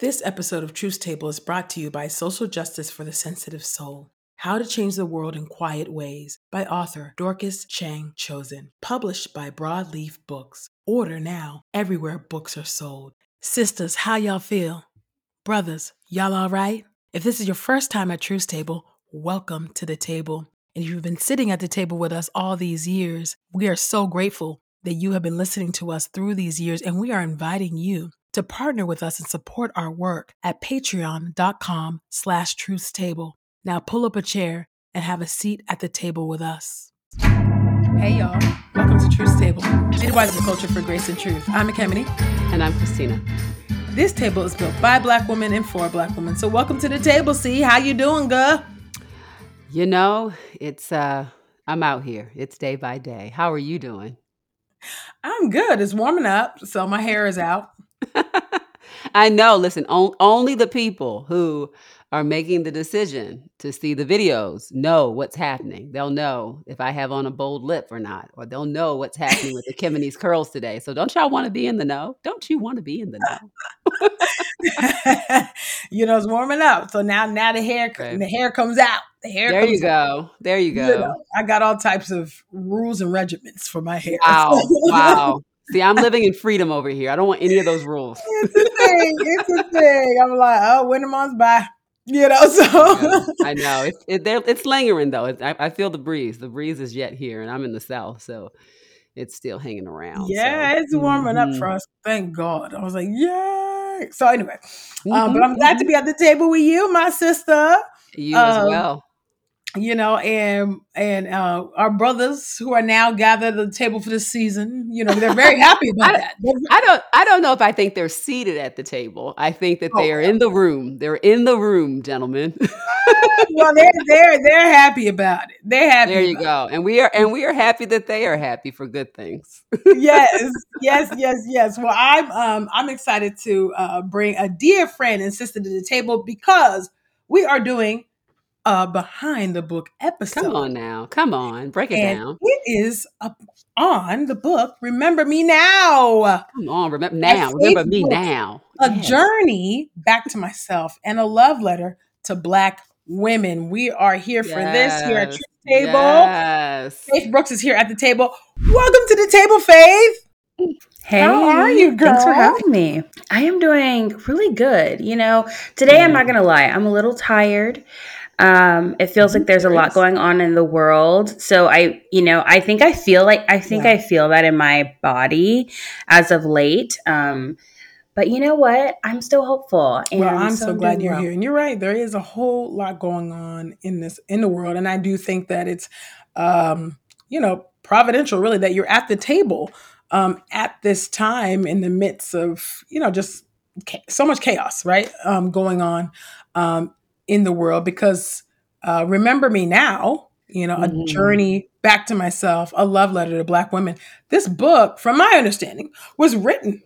This episode of Truth Table is brought to you by Social Justice for the Sensitive Soul How to Change the World in Quiet Ways by author Dorcas Cheng-Tozun. Published by Broadleaf Books. Order now everywhere books are sold. Sisters, how y'all feel? Brothers, y'all all right? If this is your first time at Truth Table, welcome to the table. And if you've been sitting at the table with us all these years, we are so grateful that you have been listening to us through these years, and we are inviting you to partner with us and support our work at patreon.com slash truthstable. Now pull up a chair and have a seat at the table with us. Hey y'all, welcome to Truth Table, midwives of culture for grace and truth. I'm Ekemini. And I'm Christina. This table is built by black women and for black women. So welcome to the table, see? How you doing, girl? You know, it's uh I'm out here. It's day by day. How are you doing? I'm good. It's warming up, so my hair is out. I know. Listen, on, only the people who are making the decision to see the videos know what's happening. They'll know if I have on a bold lip or not, or they'll know what's happening with Ekemini's curls today. So don't y'all want to be in the know? Don't you want to be in the know? you know, it's warming up. So now now the hair the hair comes out. The hair There you go. Out. There you go. You know, I got all types of rules and regiments for my hair. Wow. wow. See, I'm living in freedom over here. I don't want any of those rules. It's a thing. It's a thing. I'm like, oh, winter months by. You know, so yeah, I know it's it, it's lingering though. It, I, I, feel the breeze. The breeze is yet here, and I'm in the south, so it's still hanging around. Yeah, so. it's warming mm-hmm. up for us. Thank God. I was like, yeah. So anyway, mm-hmm. um, but I'm glad to be at the table with you, my sister. You um, as well you know, and and uh, our brothers who are now gathered at the table for the season, you know, they're very happy about I, that. I don't, I don't know if I think they're seated at the table. I think that they oh, are in the room. They're in the room, gentlemen. well, they're they're they're happy about it. They're happy. There you go. It. And we are, and we are happy that they are happy for good things. yes, yes, yes, yes. Well, I'm um I'm excited to uh, bring a dear friend and sister to the table because we are doing uh behind the book episode. Come on now. Come on. Break it and down. It is up on the book Remember Me Now. Come on, remember now. Remember me now. A yes. journey back to myself and a love letter to black women. We are here yes. for this here at Truth Table. Yes. Faitth Brooks is here at the table. Welcome to the table, Faitth. Hey, how are you, girl? Thanks for having me. I am doing really good. You know, today mm. I'm not gonna lie, I'm a little tired. Um, it feels like there's a lot going on in the world. So I, you know, I think I feel like I think yeah. I feel that in my body as of late. Um, but you know what? I'm still hopeful. well, I'm so, so glad you're well. here. And you're right. There is a whole lot going on in this in the world, and I do think that it's, um, you know, providential, really, that you're at the table um, at this time in the midst of, you know, just so much chaos, right, um, going on. Um, in the world because uh, remember me now you know mm-hmm. a journey back to myself a love letter to black women. This book from my understanding was written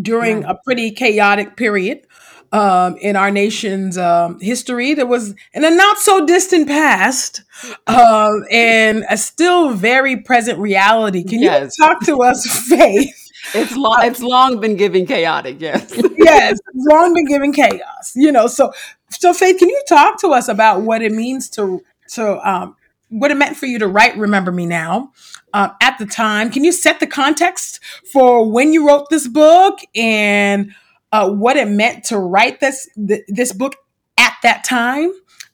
during a pretty chaotic period um, in our nation's um, history there was in a not so distant past um, and a still very present reality. Can yes. you talk to us faith it's long it's long been giving chaotic yes yes it's long been giving chaos you know so so, Faitth, can you talk to us about what it means to to um, what it meant for you to write "Remember Me Now" uh, at the time? Can you set the context for when you wrote this book and uh, what it meant to write this th- this book at that time?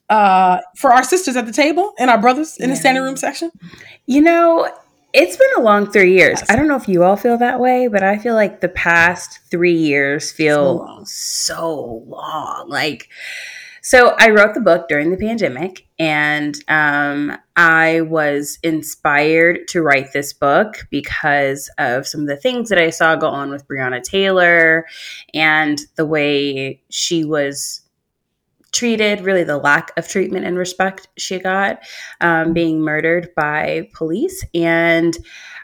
Uh, for our sisters at the table and our brothers in yeah. the standing room section? You know, it's been a long three years. Yes. I don't know if you all feel that way, but I feel like the past three years feel so long. So long. Like, so I wrote the book during the pandemic, and um, I was inspired to write this book because of some of the things that I saw go on with Breonna Taylor and the way she was treated, really the lack of treatment and respect she got, um, being murdered by police. And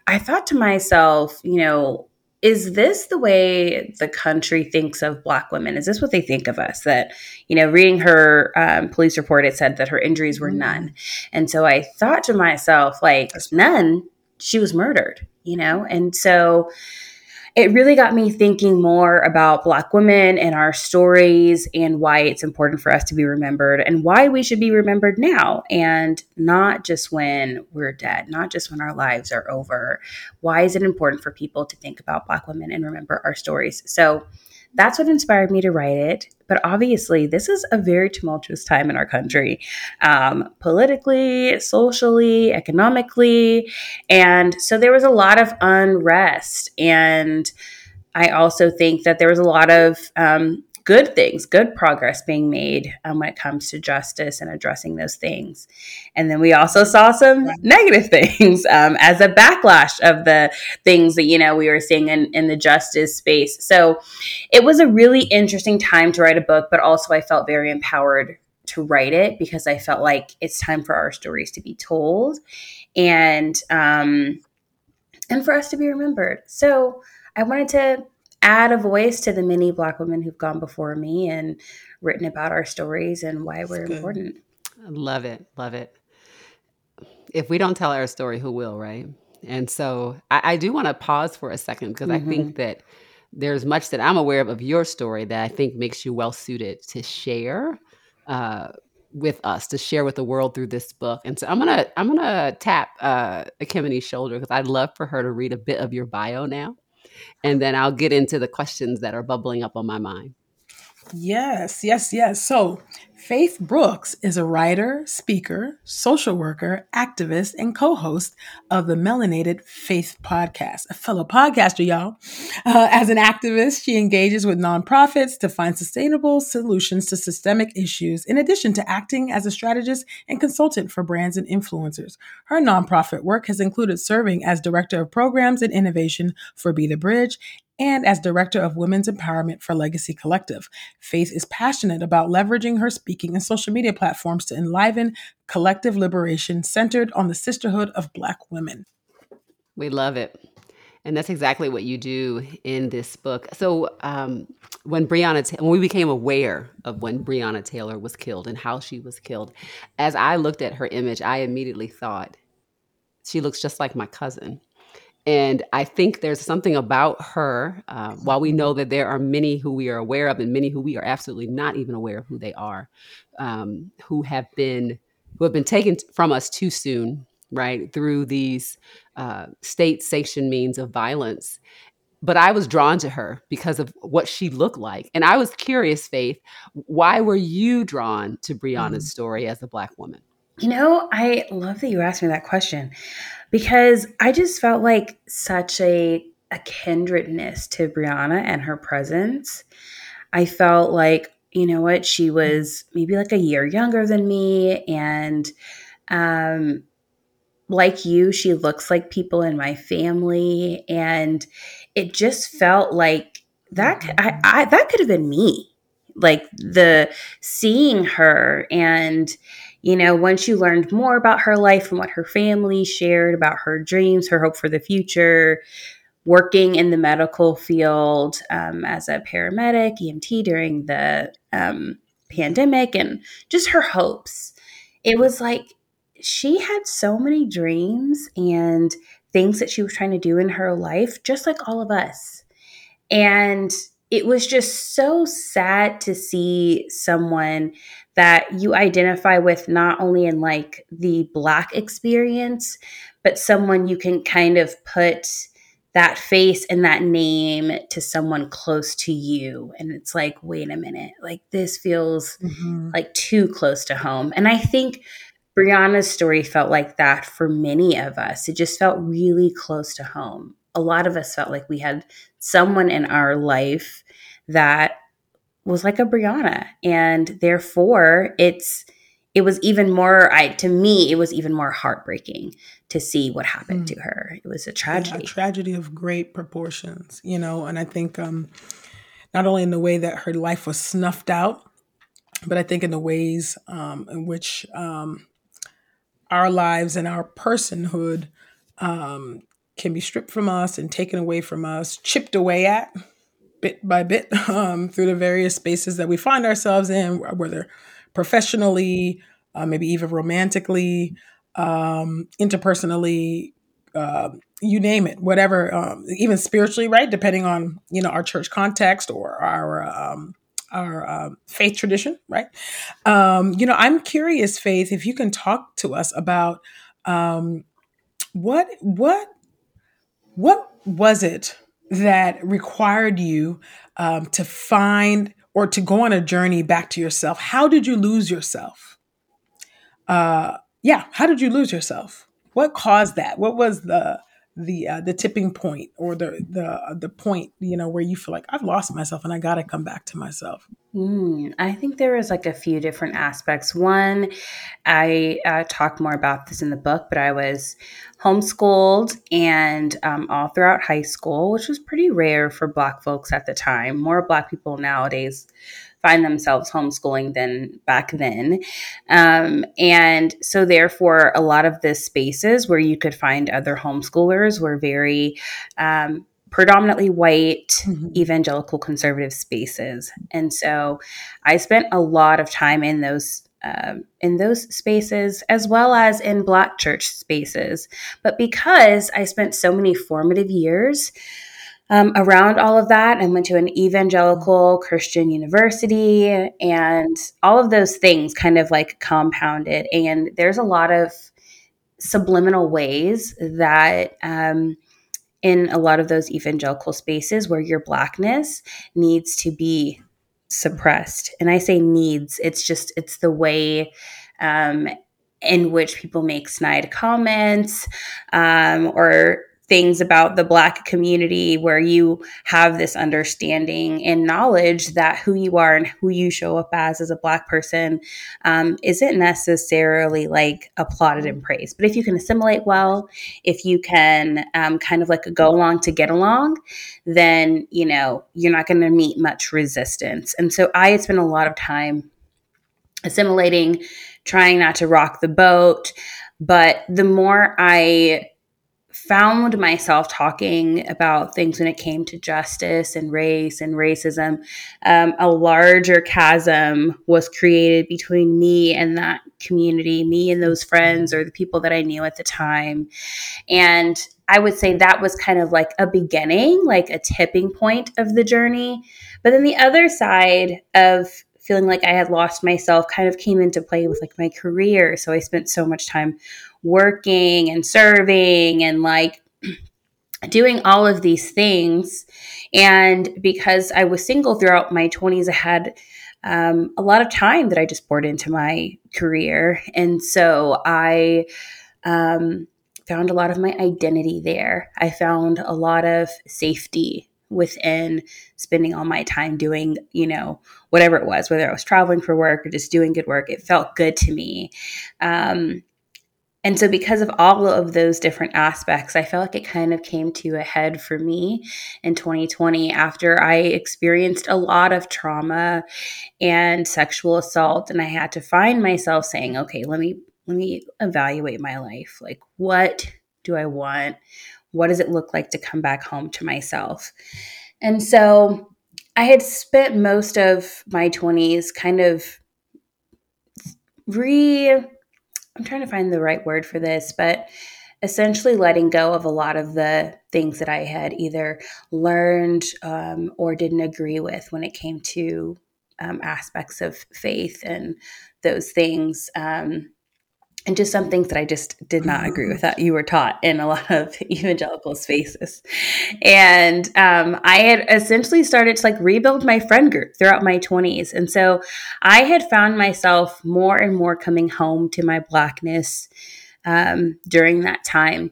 I thought to myself, you know, is this the way the country thinks of black women is this what they think of us that you know reading her um, police report it said that her injuries were mm-hmm. none and so i thought to myself like none she was murdered you know and so it really got me thinking more about Black women and our stories and why it's important for us to be remembered and why we should be remembered now and not just when we're dead, not just when our lives are over. Why is it important for people to think about Black women and remember our stories? So that's what inspired me to write it. But obviously, this is a very tumultuous time in our country, um, politically, socially, economically. And so there was a lot of unrest. And I also think that there was a lot of um, good things, good progress being made um, when it comes to justice and addressing those things. And then we also saw some negative things um, as a backlash of the things that, you know, we were seeing in, in the justice space. So it was a really interesting time to write a book, but also I felt very empowered to write it because I felt like it's time for our stories to be told and, um, and for us to be remembered. So I wanted to add a voice to the many Black women who've gone before me and written about our stories and why we're important. Love it. Love it. If we don't tell our story, who will, right? And so I, I do want to pause for a second because mm-hmm. I think that there's much that I'm aware of of your story that I think makes you well suited to share uh, with us, to share with the world through this book. And so I'm gonna I'm gonna tap uh, Ekemini's shoulder because I'd love for her to read a bit of your bio now and then I'll get into the questions that are bubbling up on my mind. Yes, yes, yes. So, Faitth Brooks is a writer, speaker, social worker, activist, and co host of the Melanated Faith podcast, a fellow podcaster, y'all. Uh, as an activist, she engages with nonprofits to find sustainable solutions to systemic issues, in addition to acting as a strategist and consultant for brands and influencers. Her nonprofit work has included serving as director of programs and innovation for Be the Bridge and as director of women's empowerment for Legacy Collective. Faitth is passionate about leveraging her speaking and social media platforms to enliven collective liberation centered on the sisterhood of Black women. We love it. And that's exactly what you do in this book. So, um, when Breonna, when we became aware of when Breonna Taylor was killed and how she was killed, as I looked at her image, I immediately thought, she looks just like my cousin. And I think there's something about her, uh, while we know that there are many who we are aware of and many who we are absolutely not even aware of who they are, um, who have been who have been taken from us too soon, right, through these uh, state sanctioned means of violence. But I was drawn to her because of what she looked like. And I was curious, Faitth, why were you drawn to Breonna's mm. story as a Black woman? You know, I love that you asked me that question because I just felt like such a a kindredness to Breonna and her presence. I felt like, you know what, she was maybe like a year younger than me and um like you, she looks like people in my family and it just felt like that I, I that could have been me. Like the seeing her and you know, once you learned more about her life and what her family shared about her dreams, her hope for the future, working in the medical field um, as a paramedic, EMT during the um, pandemic, and just her hopes. It was like she had so many dreams and things that she was trying to do in her life, just like all of us. And it was just so sad to see someone that you identify with not only in like the black experience but someone you can kind of put that face and that name to someone close to you. And it's like wait a minute. Like this feels mm-hmm. like too close to home. And i think breonna's story felt like that for many of us. It just felt really close to home. A lot of us felt like we had someone in our life that was like a Breonna. And therefore it's it was even more I to me, it was even more heartbreaking to see what happened mm. to her. It was a tragedy. Yeah, a tragedy of great proportions, you know, and I think um not only in the way that her life was snuffed out, but I think in the ways um, in which um, our lives and our personhood um, can be stripped from us and taken away from us, chipped away at bit by bit um, through the various spaces that we find ourselves in, whether professionally, uh, maybe even romantically, um, interpersonally, uh, you name it, whatever, um, even spiritually, right? Depending on you know our church context or our um, our um, faith tradition, right? Um, you know, I'm curious, Faitth, if you can talk to us about what what what was it that required you um, to find or to go on a journey back to yourself? How did you lose yourself? Uh, yeah, how did you lose yourself? What caused that? What was the the uh, the tipping point or the the uh, the point you know where you feel like I've lost myself and I got to come back to myself? Mm, I think there was like a few different aspects. One, I uh, talk more about this in the book, but I was homeschooled and um, all throughout high school, which was pretty rare for Black folks at the time. More Black people nowadays find themselves homeschooling than back then. Um, and so, therefore, a lot of the spaces where you could find other homeschoolers were very um, predominantly white mm-hmm. evangelical conservative spaces. And so, I spent a lot of time in those um, in those spaces as well as in black church spaces. But because I spent so many formative years um, around all of that. I went to an evangelical Christian university, and all of those things kind of like compounded. And there's a lot of subliminal ways that. Um, in a lot of those evangelical spaces where your blackness needs to be suppressed. And I say needs, it's just, it's the way um, in which people make snide comments um, or things about the black community where you have this understanding and knowledge that who you are and who you show up as as a black person um, isn't necessarily like applauded and praised. But if you can assimilate well if you can um, kind of like go along to get along then you know you're not going to meet much resistance. And so i had spent a lot of time assimilating trying not to rock the boat. But the more i found myself talking about things when it came to justice and race and racism, um, a larger chasm was created between me and that community, me and those friends or the people that I knew at the time. And I would say that was kind of like a beginning, like a tipping point of the journey. But then the other side of feeling like I had lost myself kind of came into play with like my career. So I spent so much time working and serving and like doing all of these things. And because I was single throughout my 20s, I had um, a lot of time that I just poured into my career. And so I um, found a lot of my identity there. I found a lot of safety within spending all my time doing, you know, whatever it was, whether I was traveling for work or just doing good work. It felt good to me. Um, and so, because of all of those different aspects, I felt like it kind of came to a head for me in 2020 after I experienced a lot of trauma and sexual assault. And I had to find myself saying, okay, let me let me evaluate my life. Like, what do I want? What does it look like to come back home to myself? And so I had spent most of my 20s kind of re I'm trying to find the right word for this, but essentially letting go of a lot of the things that I had either learned um, or didn't agree with when it came to um, aspects of faith and those things. Um, and just some things that I just did not agree with that you were taught in a lot of evangelical spaces. And um, I had essentially started to like rebuild my friend group throughout my 20s. And so I had found myself more and more coming home to my blackness um, during that time.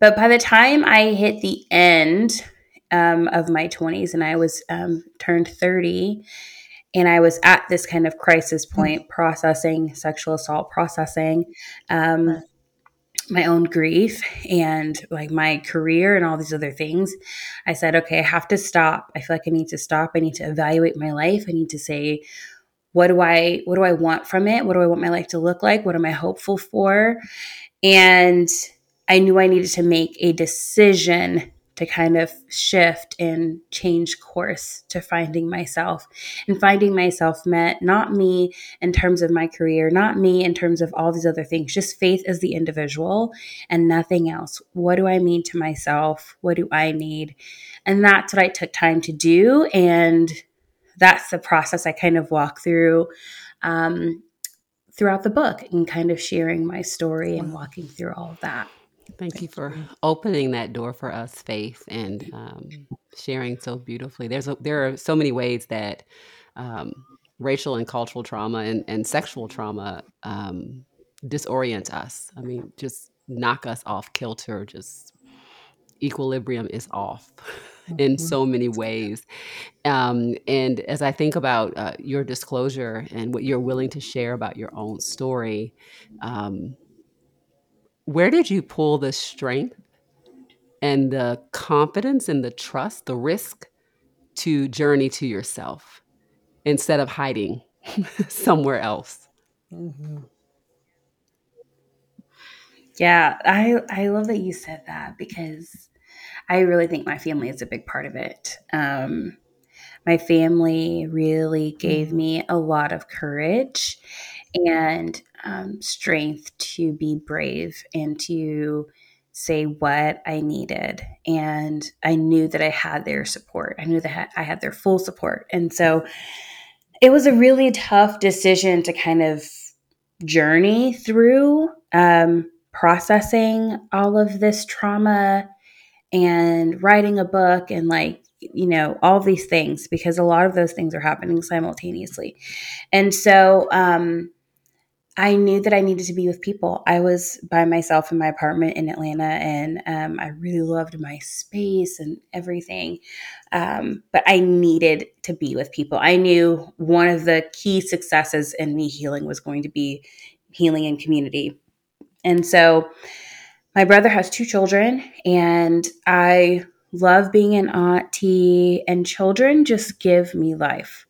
But by the time I hit the end um, of my 20s and I was um, turned 30, and I was at this kind of crisis hmm. point, mm-hmm. processing sexual assault, processing um, my own grief and like my career and all these other things. I said, okay, I have to stop. I feel like I need to stop. I need to evaluate my life. I need to say, what do I what do I want from it? What do I want my life to look like? What am I hopeful for? And I knew I needed to make a decision to kind of shift and change course to finding myself. And finding myself meant not me in terms of my career, not me in terms of all these other things, just faith as the individual and nothing else. What do I mean to myself? What do I need? And that's what I took time to do. And that's the process I kind of walk through um, throughout the book and kind of sharing my story and walking through all of that. Thank, you for opening that door for us, Faitth, and um, sharing so beautifully. There's a, there are so many ways that um, racial and cultural trauma and, and sexual trauma um, disorient us. I mean, just knock us off kilter. Just equilibrium is off in mm-hmm. so many ways. Um, and as I think about uh, your disclosure and what you're willing to share about your own story, um, where did you pull the strength and the confidence and the trust, the risk to journey to yourself instead of hiding somewhere else? Mm-hmm. Yeah, I I love that you said that because I really think my family is a big part of it. Um, my family really gave mm-hmm. me a lot of courage and um, strength to be brave and to say what I needed. And I knew that I had their support. I knew that I had their full support. And so it was a really tough decision to kind of journey through um, processing all of this trauma and writing a book and like you know all these things because a lot of those things are happening simultaneously and so um I knew that I needed to be with people. I was by myself in my apartment in Atlanta, and um, I really loved my space and everything. Um, but I needed to be with people. I knew one of the key successes in me healing was going to be healing in community. And so my brother has two children, and I love being an auntie, and children just give me life.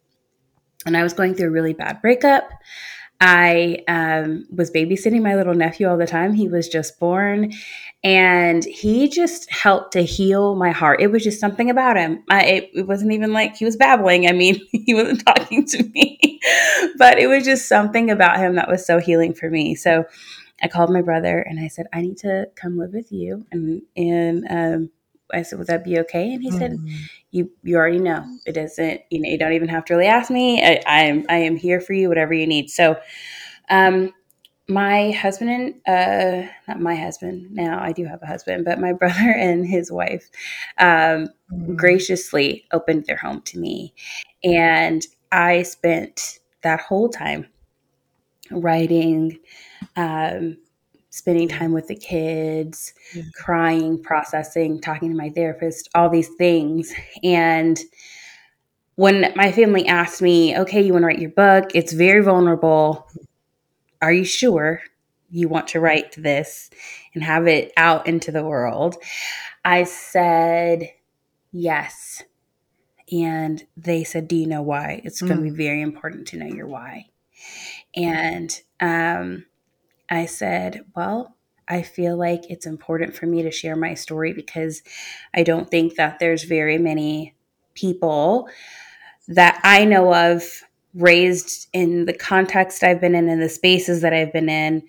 And I was going through a really bad breakup. I um, was babysitting my little nephew all the time. He was just born, and he just helped to heal my heart. It was just something about him. I, it, it wasn't even like he was babbling. I mean, he wasn't talking to me, but it was just something about him that was so healing for me. So I called my brother and I said, I need to come live with you. And, and um, I said, would that be okay? And he mm-hmm. said, you, you already know it doesn't, you know, you don't even have to really ask me. I, I am, I am here for you, whatever you need. So, um, my husband and uh, not my husband now i do have a husband but my brother and his wife um, mm-hmm. graciously opened their home to me and i spent that whole time writing um, spending time with the kids, crying, processing, talking to my therapist, all these things. And when my family asked me, okay, you want to write your book, it's very vulnerable. Are you sure you want to write this and have it out into the world? I said, yes. And they said, Do you know why? It's mm. going to be very important to know your why. And um, I said, Well, I feel like it's important for me to share my story because I don't think that there's very many people that I know of raised in the context I've been in and the spaces that I've been in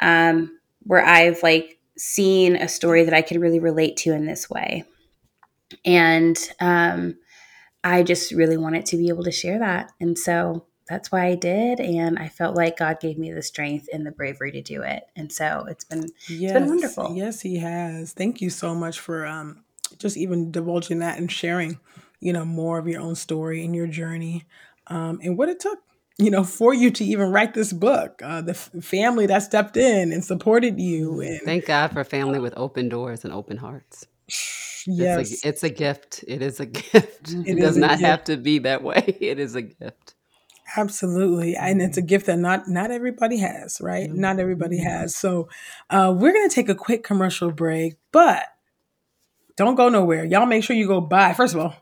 um, where I've like seen a story that I can really relate to in this way. And um, I just really wanted to be able to share that. And so that's why I did, and I felt like God gave me the strength and the bravery to do it, and so it's been yes, it's been wonderful. Yes, He has. Thank you so much for um, just even divulging that and sharing, you know, more of your own story and your journey, um, and what it took, you know, for you to even write this book. Uh, the f- family that stepped in and supported you, and thank God for family with open doors and open hearts. Yes, it's a, it's a gift. It is a gift. It, it does not gift. have to be that way. It is a gift. Absolutely. And it's a mm-hmm. gift that not not everybody has, right? Mm-hmm. Not everybody has. So uh, we're gonna take a quick commercial break, but don't go nowhere. Y'all make sure you go buy. First of all,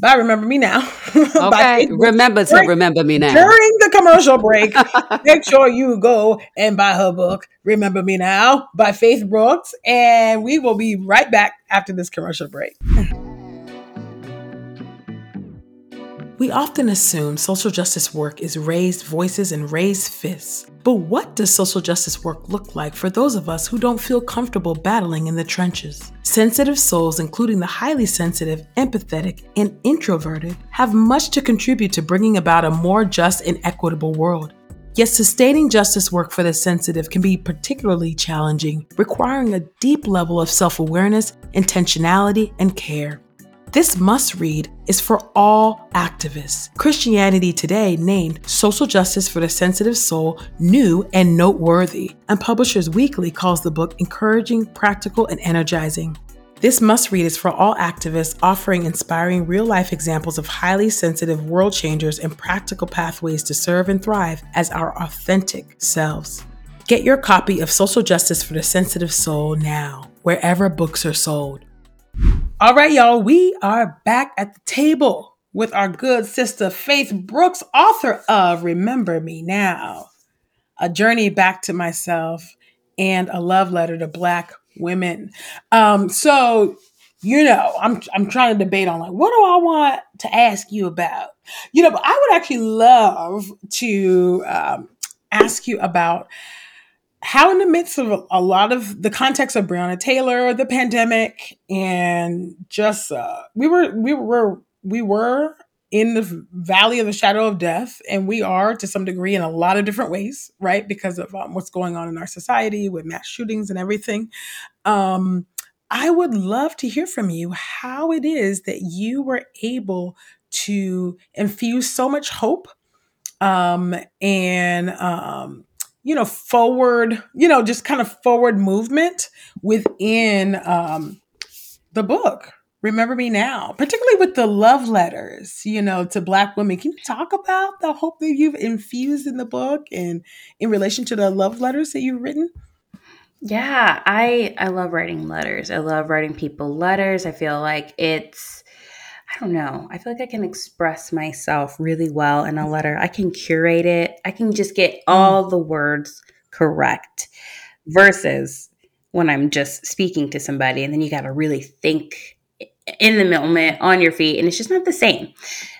by Remember Me Now. okay, remember to remember me now. During the commercial break, make sure you go and buy her book, Remember Me Now, by Faitth Brooks. And we will be right back after this commercial break. We often assume social justice work is raised voices and raised fists. But what does social justice work look like for those of us who don't feel comfortable battling in the trenches? Sensitive souls, including the highly sensitive, empathetic, and introverted, have much to contribute to bringing about a more just and equitable world. Yet sustaining justice work for the sensitive can be particularly challenging, requiring a deep level of self awareness, intentionality, and care. This must read is for all activists. Christianity Today named Social Justice for the Sensitive Soul new and noteworthy, and Publishers Weekly calls the book encouraging, practical, and energizing. This must read is for all activists, offering inspiring real life examples of highly sensitive world changers and practical pathways to serve and thrive as our authentic selves. Get your copy of Social Justice for the Sensitive Soul now, wherever books are sold. All right, y'all, we are back at the table with our good sister Faitth Brooks, author of Remember Me Now, a journey back to myself and a love letter to Black women. Um, so, you know, I'm I'm trying to debate on like what do I want to ask you about? You know, but I would actually love to um, ask you about how in the midst of a lot of the context of Breonna Taylor, the pandemic, and just uh, we were we were we were in the valley of the shadow of death, and we are to some degree in a lot of different ways, right? Because of um, what's going on in our society with mass shootings and everything. Um, I would love to hear from you how it is that you were able to infuse so much hope um, and um, you know, forward, you know, just kind of forward movement within um, the book. Remember Me Now, particularly with the love letters, you know, to Black women. Can you talk about the hope that you've infused in the book and in relation to the love letters that you've written? Yeah, I I love writing letters. I love writing people letters. I feel like it's I don't know. I feel like I can express myself really well in a letter. I can curate it. I can just get mm. all the words correct versus when I'm just speaking to somebody and then you got to really think in the moment on your feet and it's just not the same.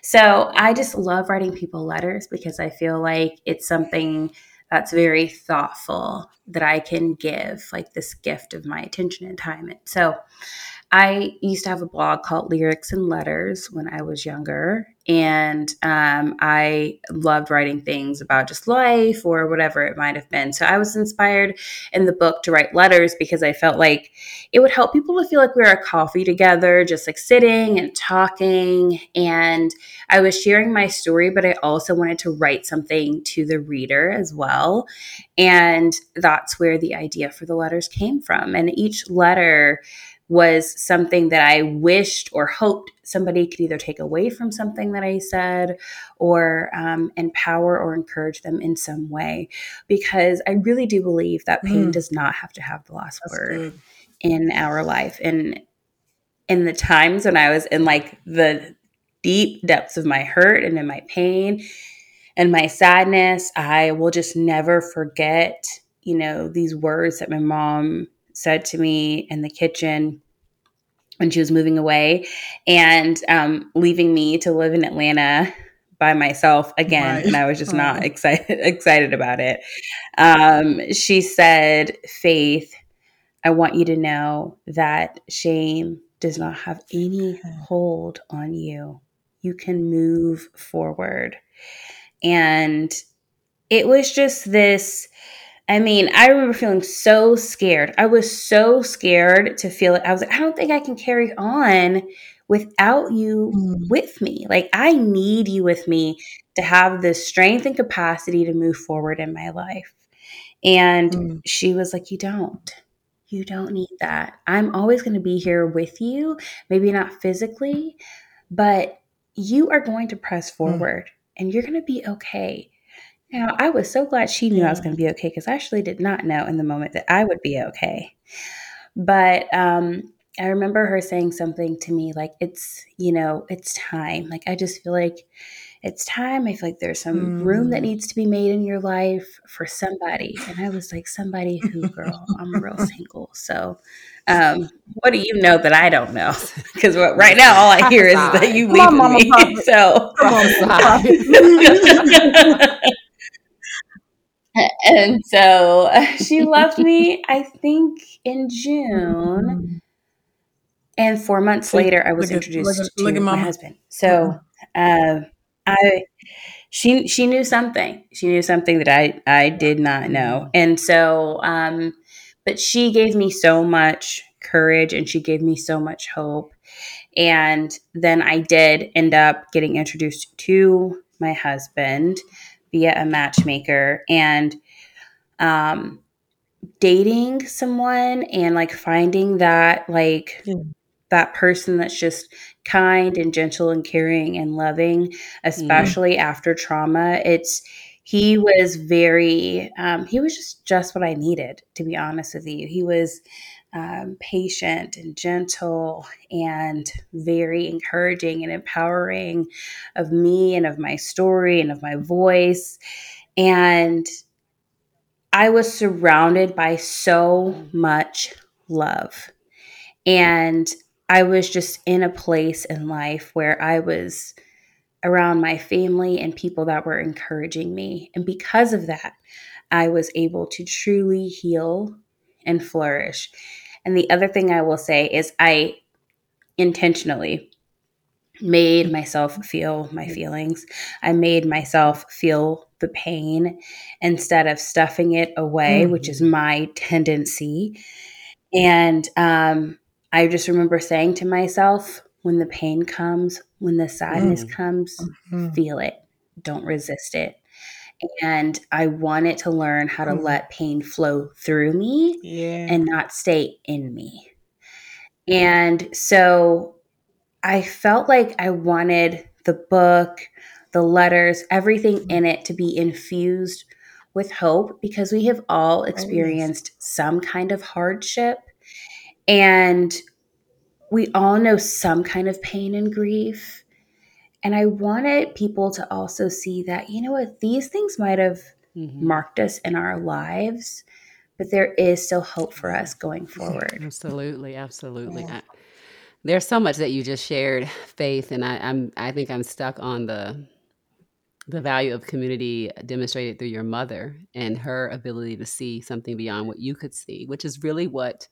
So I just love writing people letters because I feel like it's something that's very thoughtful that I can give, like this gift of my attention and time. And So I used to have a blog called Lyrics and Letters when I was younger. And um, I loved writing things about just life or whatever it might have been. So I was inspired in the book to write letters because I felt like it would help people to feel like we were at coffee together, just like sitting and talking. And I was sharing my story, but I also wanted to write something to the reader as well. And that's where the idea for the letters came from. And each letter, was something that I wished or hoped somebody could either take away from something that I said or um, empower or encourage them in some way. Because I really do believe that pain mm. does not have to have the last That's word good. in our life. And in the times when I was in like the deep depths of my hurt and in my pain and my sadness, I will just never forget, you know, these words that my mom said to me in the kitchen when she was moving away and um, leaving me to live in Atlanta by myself again right. and I was just not excited excited about it. Um, she said, "Faitth, I want you to know that shame does not have any hold on you. You can move forward." And it was just this I mean, I remember feeling so scared. I was so scared to feel it. I was like, I don't think I can carry on without you mm. with me. Like, I need you with me to have the strength and capacity to move forward in my life. And mm. she was like, You don't. You don't need that. I'm always going to be here with you, maybe not physically, but you are going to press mm. forward mm. and you're going to be okay. Now, I was so glad she knew I was going to be okay because I actually did not know in the moment that I would be okay. But um, I remember her saying something to me like, it's, you know, it's time. Like, I just feel like it's time. I feel like there's some mm. room that mm. needs to be made in your life for somebody. And I was like, somebody who, girl, I'm a real single. So, um, what do you know that I don't know? Because right now, all I hear is that you leave me. So, and so she left me, I think, in June. And four months later, I was introduced at, to my husband. So, uh, I she she knew something. She knew something that I I did not know, and so um, but she gave me so much courage and she gave me so much hope. And then I did end up getting introduced to my husband via a matchmaker and um, dating someone and like finding that like mm. that person that's just kind and gentle and caring and loving, especially mm. after trauma. It's he was very um, he was just just what I needed to be honest with you. He was um, patient and gentle and very encouraging and empowering of me and of my story and of my voice. And I was surrounded by so much love. And I was just in a place in life where I was around my family and people that were encouraging me. And because of that, I was able to truly heal and flourish. And the other thing I will say is I intentionally made myself feel my feelings. I made myself feel the pain instead of stuffing it away, mm-hmm. which is my tendency. And um, I just remember saying to myself, when the pain comes, when the sadness mm. comes, mm-hmm. feel it. Don't resist it. And I wanted to learn how to mm. let pain flow through me yeah. and not stay in me. And so I felt like I wanted the book, the letters, everything in it to be infused with hope because we have all experienced some kind of hardship. And we all know some kind of pain and grief. And I wanted people to also see that, you know what, these things might have mm-hmm. marked us in our lives, but there is still hope for us going forward. Absolutely, absolutely. Yeah. I, there's so much that you just shared, Faitth, and I, I'm I think I'm stuck on the the value of community demonstrated through your mother and her ability to see something beyond what you could see, which is really what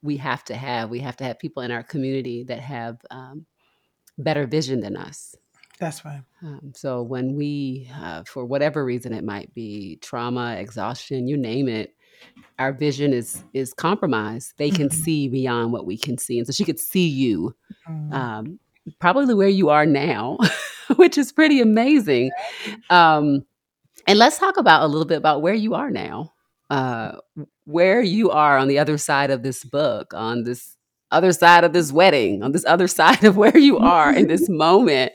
we have to have. We have to have people in our community that have um, better vision than us. That's right. Um, so when we, uh, for whatever reason it might be, trauma, exhaustion, you name it, our vision is is compromised. They can mm-hmm. see beyond what we can see, and so she could see you, mm-hmm. um, probably where you are now, which is pretty amazing. Um, and let's talk about a little bit about where you are now uh, where you are on the other side of this book, on this other side of this wedding, on this other side of where you are in this moment.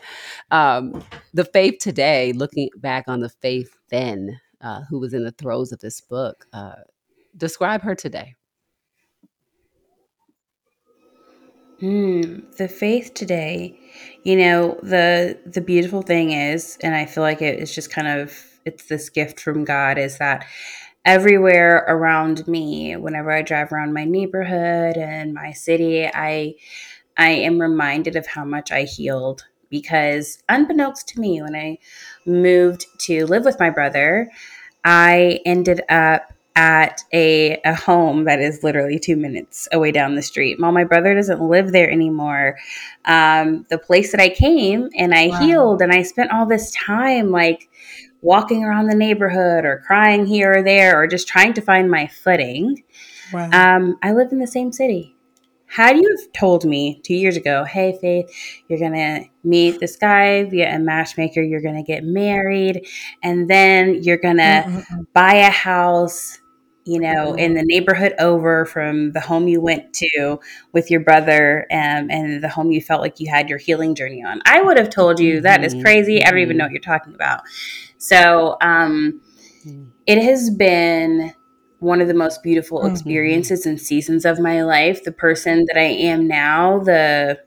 Um, the faith today, looking back on the faith then, uh, who was in the throes of this book, uh, describe her today. Mm, the faith today, you know, the the beautiful thing is, and I feel like it is just kind of it's this gift from God, is that everywhere around me whenever i drive around my neighborhood and my city i i am reminded of how much i healed because unbeknownst to me when i moved to live with my brother i ended up at a, a home that is literally two minutes away down the street. While my brother doesn't live there anymore, um, the place that I came and I wow. healed and I spent all this time like walking around the neighborhood or crying here or there or just trying to find my footing. Wow. Um, I live in the same city. Had you told me two years ago, hey, Faitth, you're going to meet this guy via a matchmaker, you're going to get married, and then you're going to mm-hmm. buy a house, you know, mm-hmm. in the neighborhood over from the home you went to with your brother um, and the home you felt like you had your healing journey on, I would have told you that is crazy. I don't even know what you're talking about. So um, mm. it has been one of the most beautiful experiences and seasons of my life. The person that I am now, the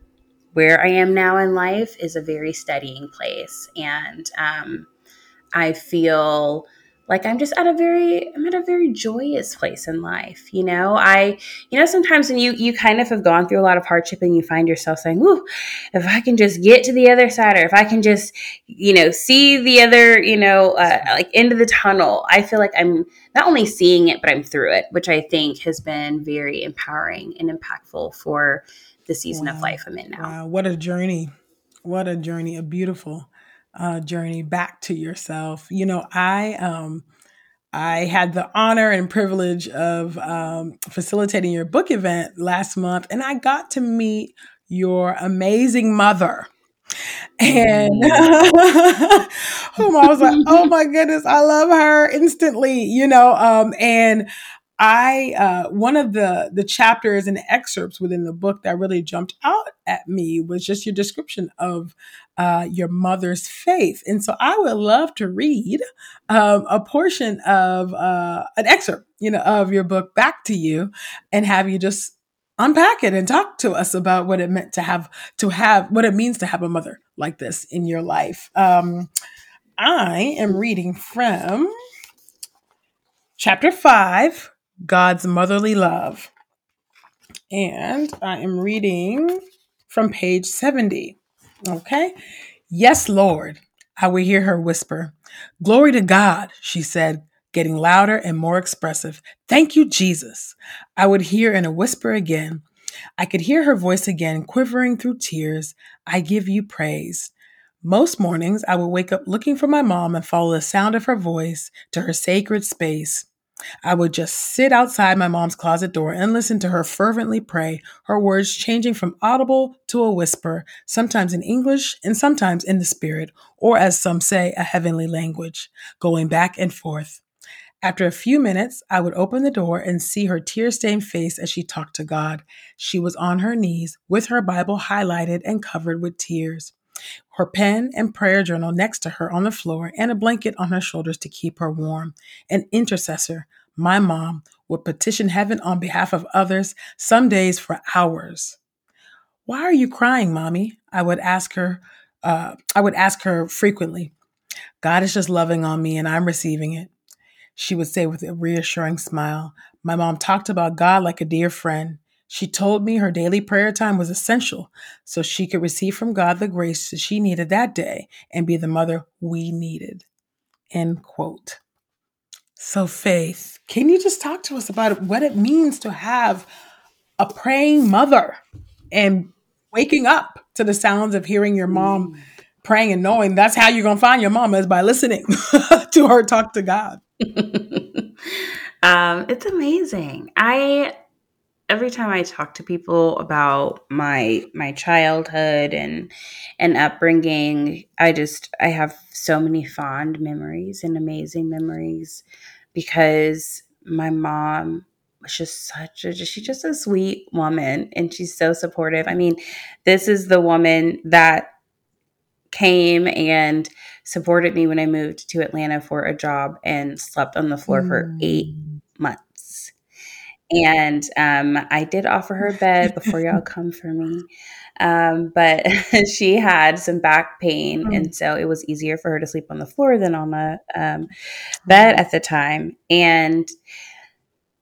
where I am now in life is a very steadying place. And um, I feel like I'm just at a very I'm at a very joyous place in life. You know, I you know sometimes when you you kind of have gone through a lot of hardship and you find yourself saying, "Ooh, if I can just get to the other side, or if I can just you know see the other you know uh, like into the tunnel," I feel like I'm not only seeing it but I'm through it, which I think has been very empowering and impactful for the season of life I'm in now. Wow, what a journey. What a journey, a beautiful uh, journey back to yourself. You know, I um I had the honor and privilege of um, facilitating your book event last month, and I got to meet your amazing mother. And whom I was like, oh my goodness, I love her instantly, you know. Um, and I uh, one of the the chapters and excerpts within the book that really jumped out at me was just your description of uh, your mother's faith, and so I would love to read um, a portion of uh, an excerpt, you know, of your book back to you, and have you just unpack it and talk to us about what it meant to have to have what it means to have a mother like this in your life. Um, I am reading from chapter five, God's motherly love, and I am reading from page seventy. Okay. Yes, Lord, I would hear her whisper. Glory to God, she said, getting louder and more expressive. Thank you, Jesus. I would hear in a whisper again. I could hear her voice again, quivering through tears. I give you praise. Most mornings, I would wake up looking for my mom and follow the sound of her voice to her sacred space. I would just sit outside my mom's closet door and listen to her fervently pray, her words changing from audible to a whisper, sometimes in English and sometimes in the spirit, or as some say, a heavenly language, going back and forth. After a few minutes, I would open the door and see her tear stained face as she talked to God. She was on her knees with her Bible highlighted and covered with tears, her pen and prayer journal next to her on the floor, and a blanket on her shoulders to keep her warm. An intercessor, my mom, would petition heaven on behalf of others, some days for hours. Why are you crying, mommy? I would ask her. Uh, I would ask her frequently. God is just loving on me, and I'm receiving it she would say with a reassuring smile. My mom talked about God like a dear friend. She told me her daily prayer time was essential so she could receive from God the grace that she needed that day and be the mother we needed. End quote. So, Faitth, can you just talk to us about what it means to have a praying mother and waking up to the sounds of hearing your mom praying and knowing that's how you're going to find your mom is by listening to her talk to God? um, it's amazing. I every time I talk to people about my my childhood and and upbringing, I just I have so many fond memories and amazing memories because my mom was just such a she's just a sweet woman and she's so supportive. I mean, this is the woman that came and supported me when I moved to Atlanta for a job and slept on the floor for eight mm. months. And um, I did offer her a bed before y'all come for me. Um, but she had some back pain. Mm. And so it was easier for her to sleep on the floor than on the um, bed at the time. And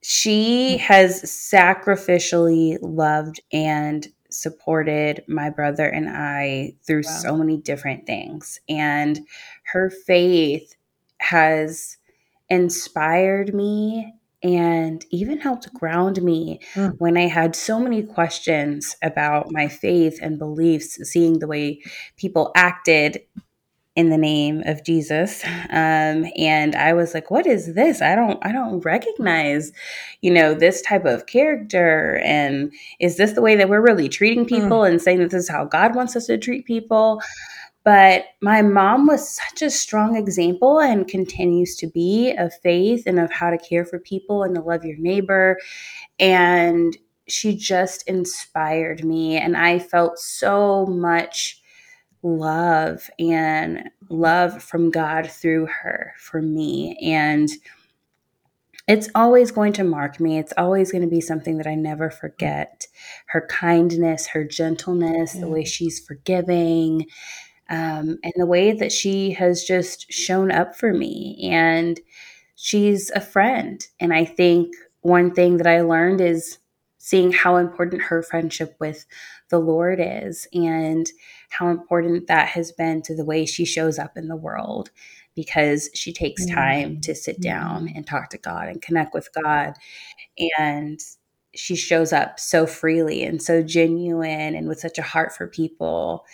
she has sacrificially loved and supported my brother and I through Wow. so many different things. And her faith has inspired me and even helped ground me Mm. when I had so many questions about my faith and beliefs, seeing the way people acted in the name of Jesus. Um, and I was like, what is this? I don't I don't recognize, you know, this type of character. And is this the way that we're really treating people and saying that this is how God wants us to treat people? But my mom was such a strong example and continues to be of faith and of how to care for people and to love your neighbor. And she just inspired me. And I felt so much love and love from God through her for me. And it's always going to mark me. It's always going to be something that I never forget. Her kindness, her gentleness, the way mm. she's forgiving, um, and the way that she has just shown up for me. And she's a friend. And I think one thing that I learned is seeing how important her friendship with the Lord is and how important that has been to the way she shows up in the world because she takes time to sit down and talk to God and connect with God. And she shows up so freely and so genuine and with such a heart for people.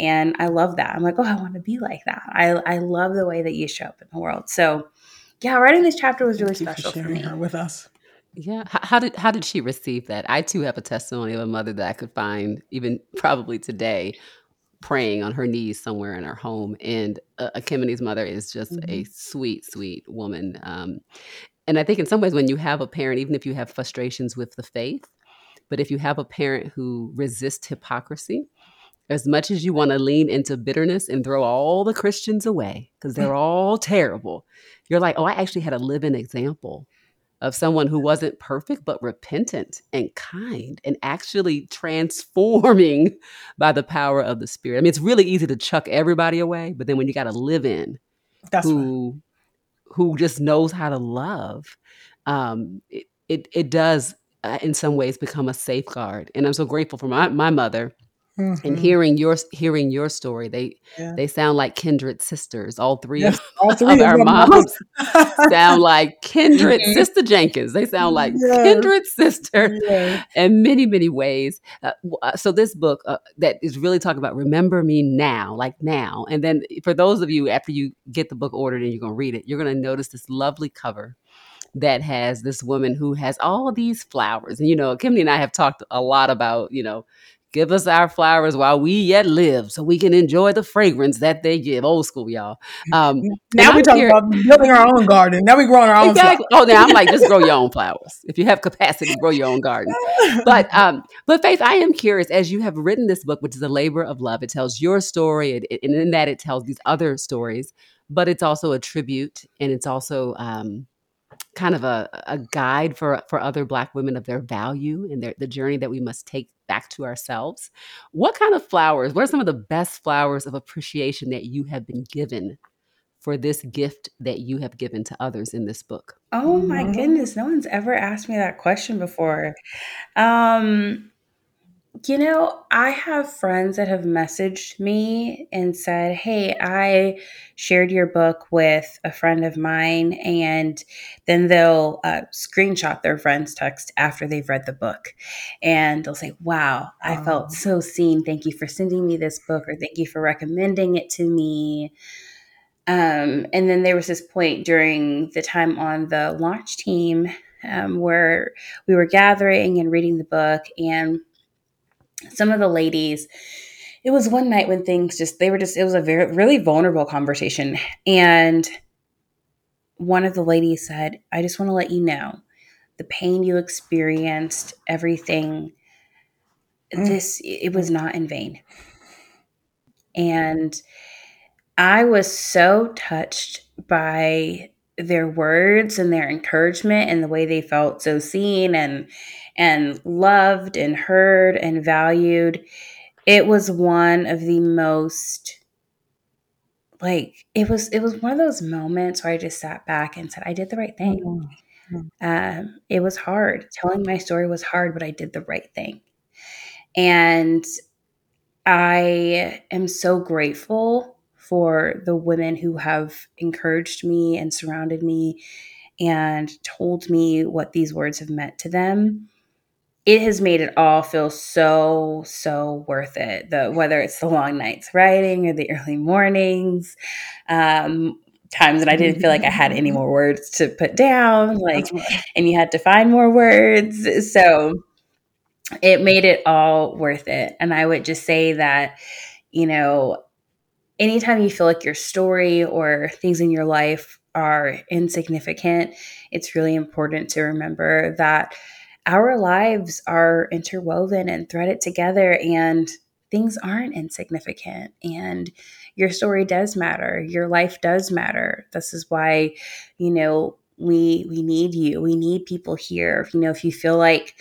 And I love that. I'm like, oh, I want to be like that. I, I love the way that you show up in the world. So, yeah, writing this chapter was really Thank special for sharing for her with us. Yeah. How, did how did she receive that? I too have a testimony of a mother that I could find even probably today praying on her knees somewhere in her home. And uh, Ekemini's mother is just mm-hmm. a sweet, sweet woman. Um, and I think in some ways, when you have a parent, even if you have frustrations with the faith, but if you have a parent who resists hypocrisy, as much as you want to lean into bitterness and throw all the Christians away because they're all terrible, you're like, oh, I actually had a living example of someone who wasn't perfect but repentant and kind and actually transforming by the power of the spirit. I mean, it's really easy to chuck everybody away, but then when you got to live in That's who right. who just knows how to love, um, it, it, it does uh, in some ways become a safeguard. And I'm so grateful for my my mother Mm-hmm. And hearing your hearing your story, they yeah. they sound like kindred sisters. All three, yes, all three of, our moms sound like kindred mm-hmm. sister Jenkins. They sound like yes. kindred sister yes. in many many ways. Uh, uh, so this book uh, that is really talking about remember me now, like now. And then for those of you after you get the book ordered and you're going to read it, you're going to notice this lovely cover that has this woman who has all these flowers. And you know, Kimmy and I have talked a lot about, you know, Give us our flowers while we yet live so we can enjoy the fragrance that they give. Old school, y'all. Um, now we're talking about building our own garden. Now we're growing our own exactly. Flowers. Oh, now I'm like, just grow your own flowers. If you have capacity, grow your own garden. But um, but Faitth, I am curious, as you have written this book, which is a labor of love, it tells your story, and in that it tells these other stories, but it's also a tribute and it's also um, kind of a, a guide for for other black women of their value and their the journey that we must take back to ourselves. What kind of flowers, what are some of the best flowers of appreciation that you have been given for this gift that you have given to others in this book? Oh my mm-hmm. goodness, no one's ever asked me that question before. Um you know, I have friends that have messaged me and said, Hey, I shared your book with a friend of mine. And then they'll uh, screenshot their friend's text after they've read the book. And they'll say, Wow, I oh. felt so seen. Thank you for sending me this book, or thank you for recommending it to me. Um, and then there was this point during the time on the launch team um, where we were gathering and reading the book. And some of the ladies it was one night when things just they were just it was a very really vulnerable conversation and one of the ladies said i just want to let you know the pain you experienced everything mm. this it was not in vain and i was so touched by their words and their encouragement and the way they felt so seen and and loved and heard and valued. It was one of the most like it was it was one of those moments where I just sat back and said I did the right thing. Mm-hmm. Um, it was hard. Telling my story was hard, but I did the right thing. And I am so grateful for the women who have encouraged me and surrounded me and told me what these words have meant to them it has made it all feel so so worth it. The whether it's the long nights writing or the early mornings um times that i didn't feel like i had any more words to put down like and you had to find more words. So it made it all worth it. And i would just say that you know anytime you feel like your story or things in your life are insignificant it's really important to remember that our lives are interwoven and threaded together and things aren't insignificant and your story does matter your life does matter this is why you know we we need you. We need people here. You know, if you feel like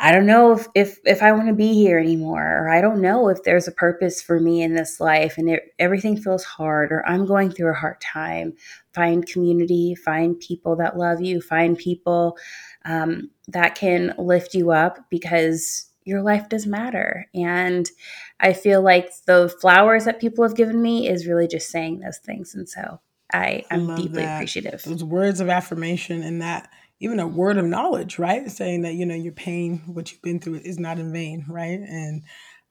I don't know if if, if I want to be here anymore, or I don't know if there's a purpose for me in this life, and it, everything feels hard, or I'm going through a hard time. Find community, find people that love you, find people um, that can lift you up because your life does matter. And I feel like the flowers that people have given me is really just saying those things, and so I am deeply that. appreciative. Those words of affirmation and that even a word of knowledge, right? Saying that, you know, your pain, what you've been through is not in vain, right? And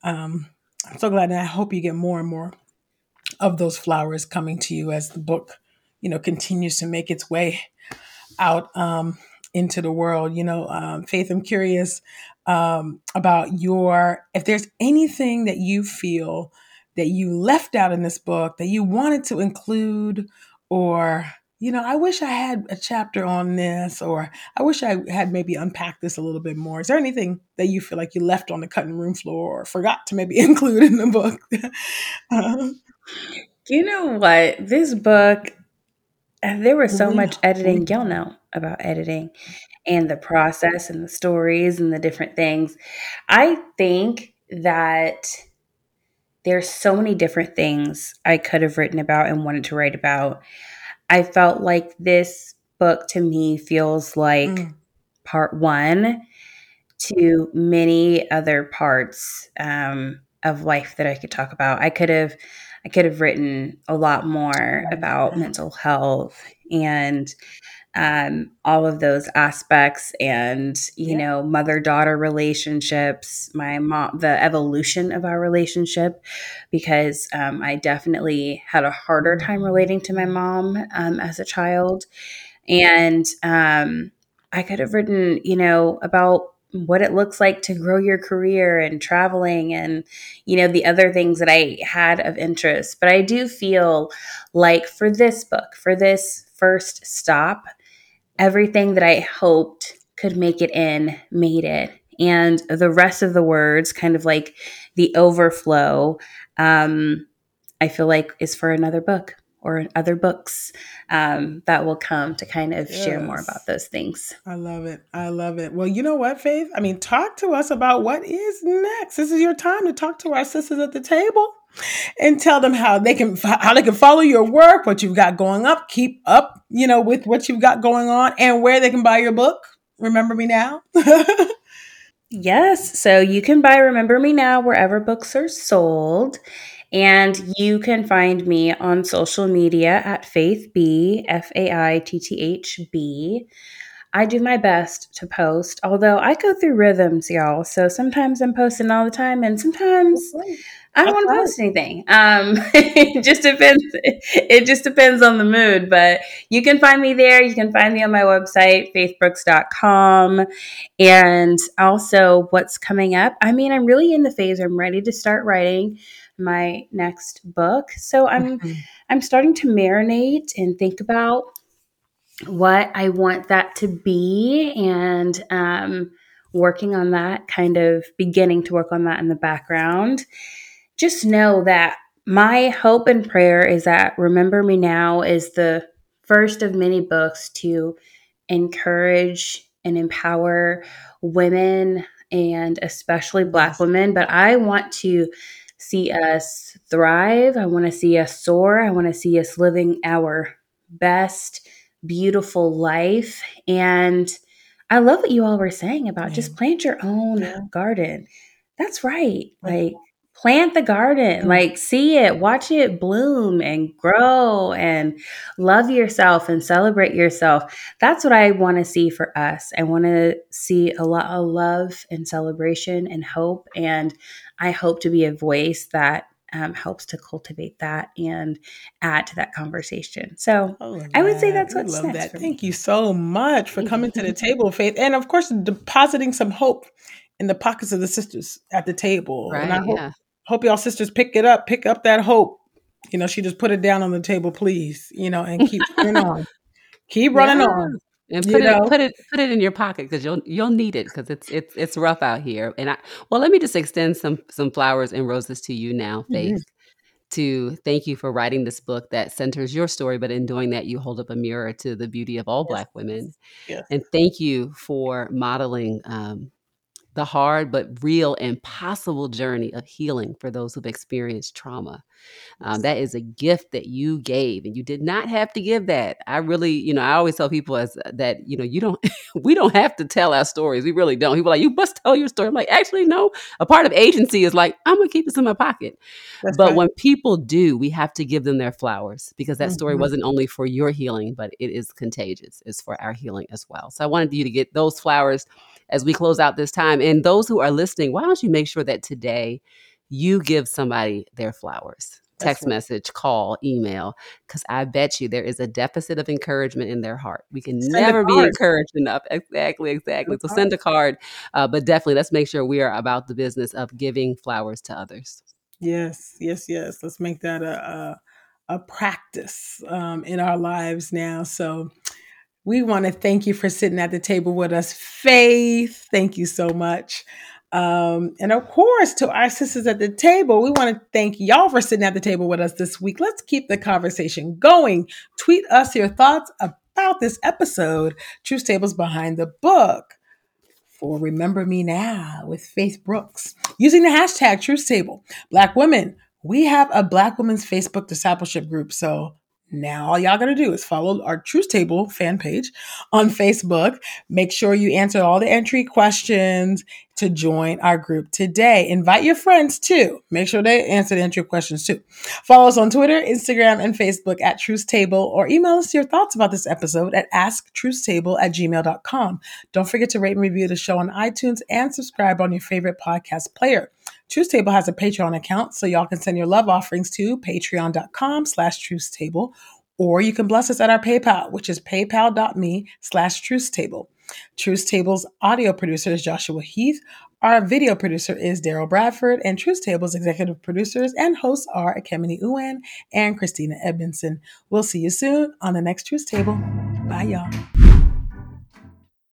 um, I'm so glad and I hope you get more and more of those flowers coming to you as the book, you know, continues to make its way out um, into the world. You know, um, Faitth, I'm curious um, about your, if there's anything that you feel that you left out in this book that you wanted to include or you know, I wish I had a chapter on this, or I wish I had maybe unpacked this a little bit more. Is there anything that you feel like you left on the cutting room floor or forgot to maybe include in the book? um, you know what? This book, uh, there was so much editing. Y'all know about editing and the process and the stories and the different things. I think that there's so many different things I could have written about and wanted to write about. I felt like this book to me feels like mm. part one to many other parts um, of life that I could talk about. I could have I could have written a lot more about mental health and um, all of those aspects and you yeah. know mother daughter relationships my mom the evolution of our relationship because um, i definitely had a harder time relating to my mom um, as a child. And um, i could have written you know about what it looks like to grow your career and traveling and you know the other things that i had of interest. But i do feel like for this book for this first stop everything that I hoped could make it in made it. And the rest of the words, kind of like the overflow, um, I feel like is for another book or other books um, that will come to kind of yes. share more about those things. I love it. I love it. Well, you know what, Faitth? I mean, talk to us about what is next. This is your time to talk to our sisters at the table and tell them how they can how they can follow your work, what you've got going up, keep up, you know, with what you've got going on, and where they can buy your book. Remember me now. yes, so you can buy Remember Me Now wherever books are sold. And you can find me on social media at Faitth B, F A I T T H B. I do my best to post, although I go through rhythms, y'all. So sometimes I'm posting all the time, and sometimes I don't want to post anything. Um, it just depends. It just depends on the mood. But you can find me there. You can find me on my website, faitthbrooks.com. And also, what's coming up? I mean, I'm really in the phase. I'm ready to start writing my next book. So I'm mm-hmm. I'm starting to marinate and think about what I want that to be and um, working on that, kind of beginning to work on that in the background. Just know that my hope and prayer is that Remember Me Now is the first of many books to encourage and empower women and especially Black women. But I want to see us thrive. I want to see us soar. I want to see us living our best beautiful life. And I love what you all were saying about yeah. just plant your own yeah. garden. That's right. Like plant the garden, mm-hmm. like see it, watch it bloom and grow and love yourself and celebrate yourself. That's what I want to see for us. I want to see a lot of love and celebration and hope. And I hope to be a voice that um, helps to cultivate that and add to that conversation. So oh, I would say that's what's love next. That. Thank me. you so much for coming to the table, Faitth, and of course depositing some hope in the pockets of the sisters at the table. Right, and I hope, yeah. hope y'all sisters pick it up, pick up that hope. You know, she just put it down on the table, please. You know, and keep running on, keep running yeah. on and put you it put it put it in your pocket because you'll you'll need it because it's it's it's rough out here. And I well, let me just extend some some flowers and roses to you now. Faitth. Mm-hmm. to thank you for writing this book that centers your story, but in doing that, you hold up a mirror to the beauty of all yes. Black women. Yes. And thank you for modeling um, the hard but real and possible journey of healing for those who've experienced trauma. Um, that is a gift that you gave, and you did not have to give that. I really, you know, I always tell people as uh, that, you know, you don't, we don't have to tell our stories. We really don't. People like, you must tell your story. I'm like, actually, no. A part of agency is like, I'm gonna keep this in my pocket. That's but right. when people do, we have to give them their flowers because that story mm-hmm. wasn't only for your healing, but it is contagious. It's for our healing as well. So I wanted you to get those flowers as we close out this time. And those who are listening, why don't you make sure that today you give somebody their flowers? text message, call, email, because I bet you there is a deficit of encouragement in their heart. We can send never be encouraged enough. Exactly, exactly. So send a card, uh, but definitely let's make sure we are about the business of giving flowers to others. Yes, yes, yes. Let's make that a a, a practice um, in our lives now. So we want to thank you for sitting at the table with us. Faitth, thank you so much. Um, and of course, to our sisters at the table, we want to thank y'all for sitting at the table with us this week. Let's keep the conversation going. Tweet us your thoughts about this episode, Truth's Table Behind the Book, for Remember Me Now with Faitth Brooks, using the hashtag Truth Table. Black women, we have a Black Women's Facebook discipleship group. So now, all y'all gotta do is follow our Truth Table fan page on Facebook. Make sure you answer all the entry questions to join our group today. Invite your friends too. Make sure they answer the entry questions too. Follow us on Twitter, Instagram, and Facebook at Truth Table or email us your thoughts about this episode at asktruthstable at gmail.com. Don't forget to rate and review the show on iTunes and subscribe on your favorite podcast player. Truth Table has a Patreon account, so y'all can send your love offerings to patreon.com slash truthstable, or you can bless us at our PayPal, which is paypal.me slash truthstable. Truth Table's audio producer is Joshua Heath. Our video producer is Daryl Bradford, and Truth Table's executive producers and hosts are Ekemini Uwan and Christina Edmondson. We'll see you soon on the next Truth Table. Bye, y'all.